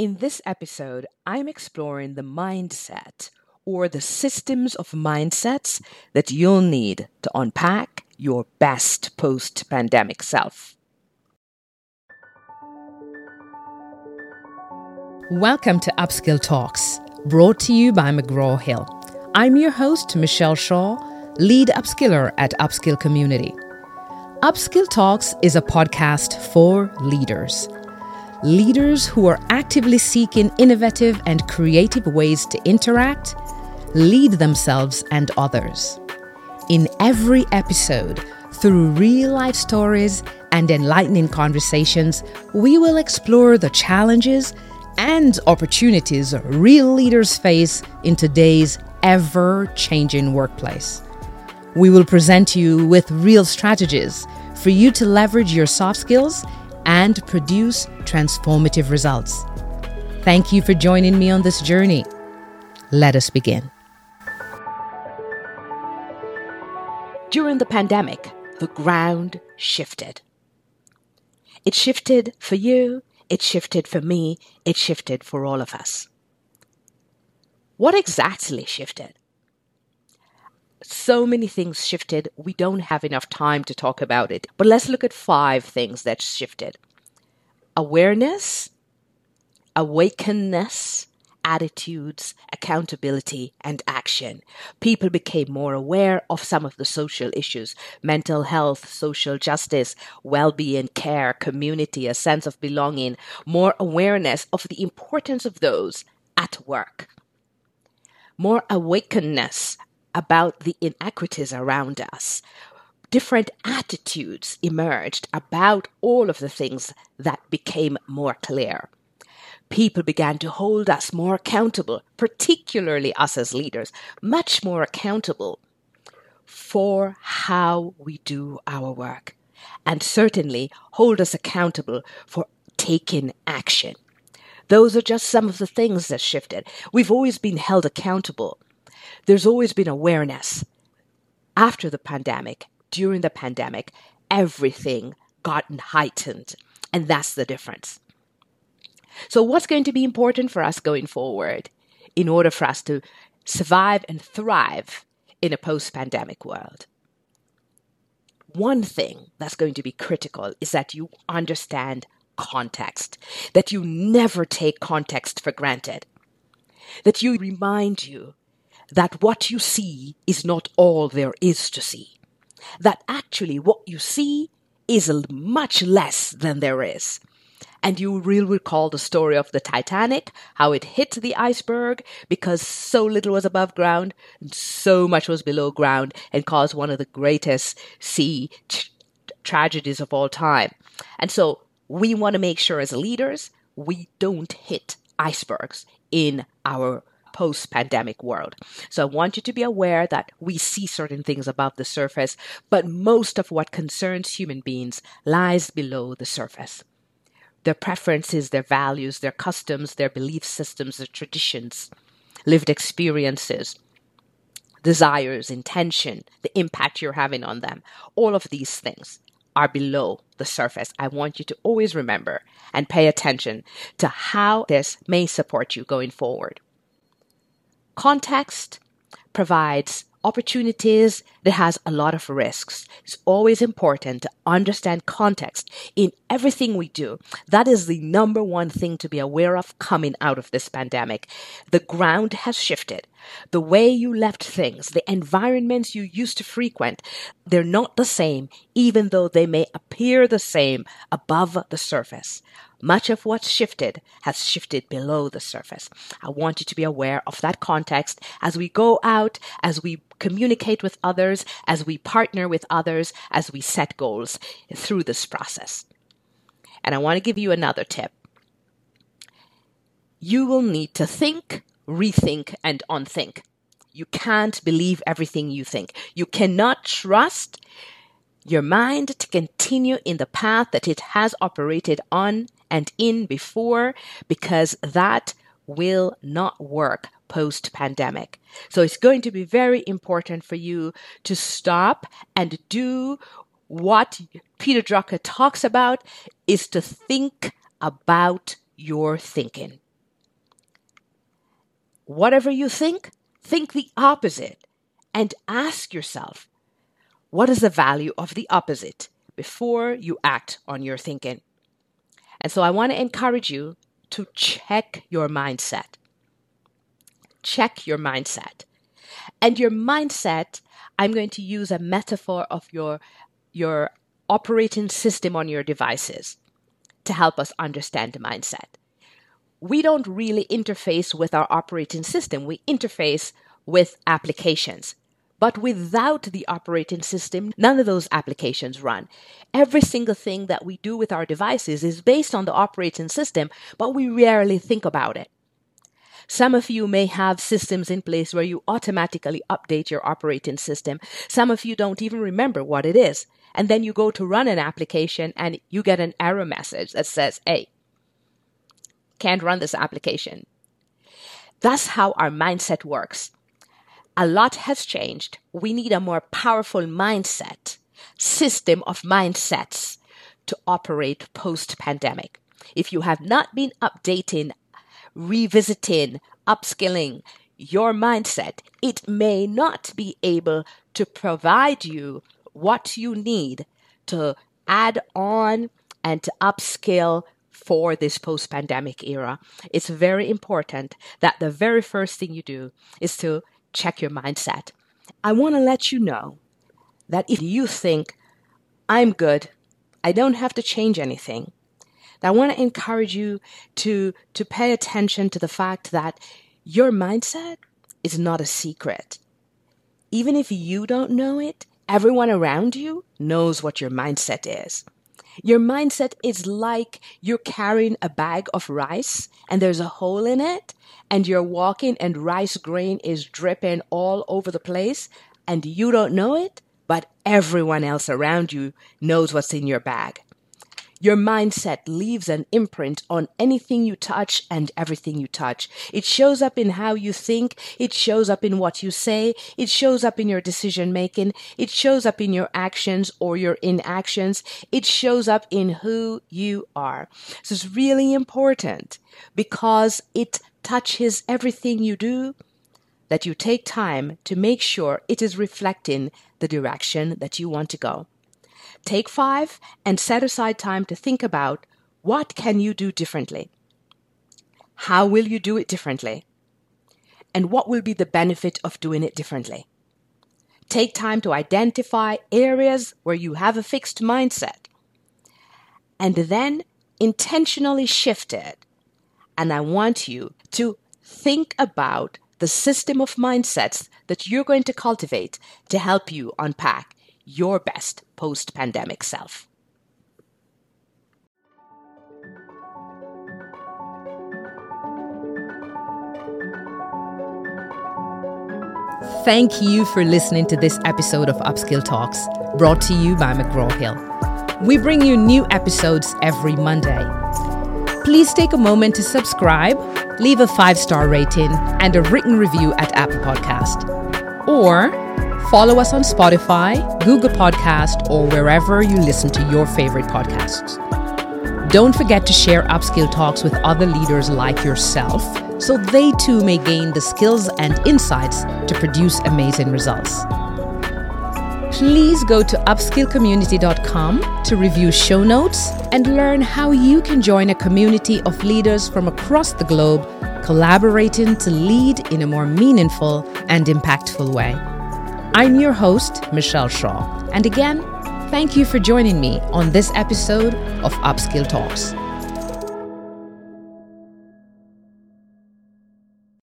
In this episode, I'm exploring the mindset or the systems of mindsets that you'll need to unpack your best post pandemic self. Welcome to Upskill Talks, brought to you by McGraw Hill. I'm your host, Michelle Shaw, lead upskiller at Upskill Community. Upskill Talks is a podcast for leaders. Leaders who are actively seeking innovative and creative ways to interact, lead themselves and others. In every episode, through real life stories and enlightening conversations, we will explore the challenges and opportunities real leaders face in today's ever changing workplace. We will present you with real strategies for you to leverage your soft skills and produce transformative results. Thank you for joining me on this journey. Let us begin. During the pandemic, the ground shifted. It shifted for you, it shifted for me, it shifted for all of us. What exactly shifted? So many things shifted, we don't have enough time to talk about it. But let's look at five things that shifted. Awareness, awakeness, attitudes, accountability, and action. People became more aware of some of the social issues. Mental health, social justice, well being, care, community, a sense of belonging, more awareness of the importance of those at work, more awakeness about the inequities around us. Different attitudes emerged about all of the things that became more clear people began to hold us more accountable, particularly us as leaders, much more accountable for how we do our work. And certainly hold us accountable for taking action. Those are just some of the things that shifted. We've always been held accountable. There's always been awareness. After the pandemic, during the pandemic, everything gotten heightened. And that's the difference. So, what's going to be important for us going forward in order for us to survive and thrive in a post pandemic world? One thing that's going to be critical is that you understand context, that you never take context for granted, that you remind you that what you see is not all there is to see, that actually what you see is much less than there is, and you will recall the story of the Titanic, how it hit the iceberg because so little was above ground and so much was below ground and caused one of the greatest sea t- tragedies of all time. And so we want to make sure as leaders we don't hit icebergs in our post pandemic world. So I want you to be aware that we see certain things above the surface, but most of what concerns human beings lies below the surface their preferences, their values, their customs, their belief systems, their traditions, lived experiences, desires, intention, the impact you're having on them. All of these things are below the surface. I want you to always remember and pay attention to how this may support you going forward. Context provides opportunities that has a lot of risks. It's always important to understand context in everything we do. That is the number one thing to be aware of coming out of this pandemic. The ground has shifted. The way you left things, the environments you used to frequent, they're not the same, even though they may appear the same above the surface. Much of what's shifted has shifted below the surface. I want you to be aware of that context as we go out, as we communicate with others, as we partner with others, as we set goals through this process. And I want to give you another tip. You will need to think, rethink, and unthink. You can't believe everything you think. You cannot trust your mind to continue in the path that it has operated on and in before because that will not work post pandemic. So it's going to be very important for you to stop and do what Peter Drucker talks about is to think about your thinking. whatever you think, think the opposite and ask yourself, what is the value of the opposite before you act on your thinking? And so I want to encourage you to check your mindset. Check your mindset. And your mindset, I'm going to use a metaphor of your, your operating system on your devices to help us understand the mindset. We don't really interface with our operating system, we interface with applications. But without the operating system, none of those applications run. Every single thing that we do with our devices is based on the operating system, but we rarely think about it. Some of you may have systems in place where you automatically update your operating system. Some of you don't even remember what it is. And then you go to run an application and you get an error message that says, hey, can't run this application. That's how our mindset works. A lot has changed. We need a more powerful mindset, system of mindsets to operate post pandemic. If you have not been updating revisiting, upskilling your mindset, it may not be able to provide you what you need to add on and to upskill for this post pandemic era. It's very important that the very first thing you do is to check your mindset. I want to let you know that if you think, I'm good, I don't have to change anything, I want to encourage you to, to pay attention to the fact that your mindset is not a secret. Even if you don't know it, everyone around you knows what your mindset is. Your mindset is like you're carrying a bag of rice and there's a hole in it, and you're walking and rice grain is dripping all over the place, and you don't know it, but everyone else around you knows what's in your bag. Your mindset leaves an imprint on anything you touch and everything you touch. It shows up in how you think. It shows up in what you say. It shows up in your decision making. It shows up in your actions or your inactions. It shows up in who you are. So it's really important because it touches everything you do that you take time to make sure it is reflecting the direction that you want to go. Take five and set aside time to think about what can you do differently? How will you do it differently? And what will be the benefit of doing it differently? Take time to identify areas where you have a fixed mindset and then intentionally shift it. And I want you to think about the system of mindsets that you're going to cultivate to help you unpack your best post pandemic self. Thank you for listening to this episode of Upskill Talks, brought to you by McGraw Hill. We bring you new episodes every Monday. Please take a moment to subscribe, leave a five star rating, and a written review at Apple Podcast. Or Follow us on Spotify, Google Podcast, or wherever you listen to your favorite podcasts. Don't forget to share upskill talks with other leaders like yourself so they too may gain the skills and insights to produce amazing results. Please go to upskillcommunity.com to review show notes and learn how you can join a community of leaders from across the globe collaborating to lead in a more meaningful and impactful way. I'm your host, Michelle Shaw. And again, thank you for joining me on this episode of Upskill Talks.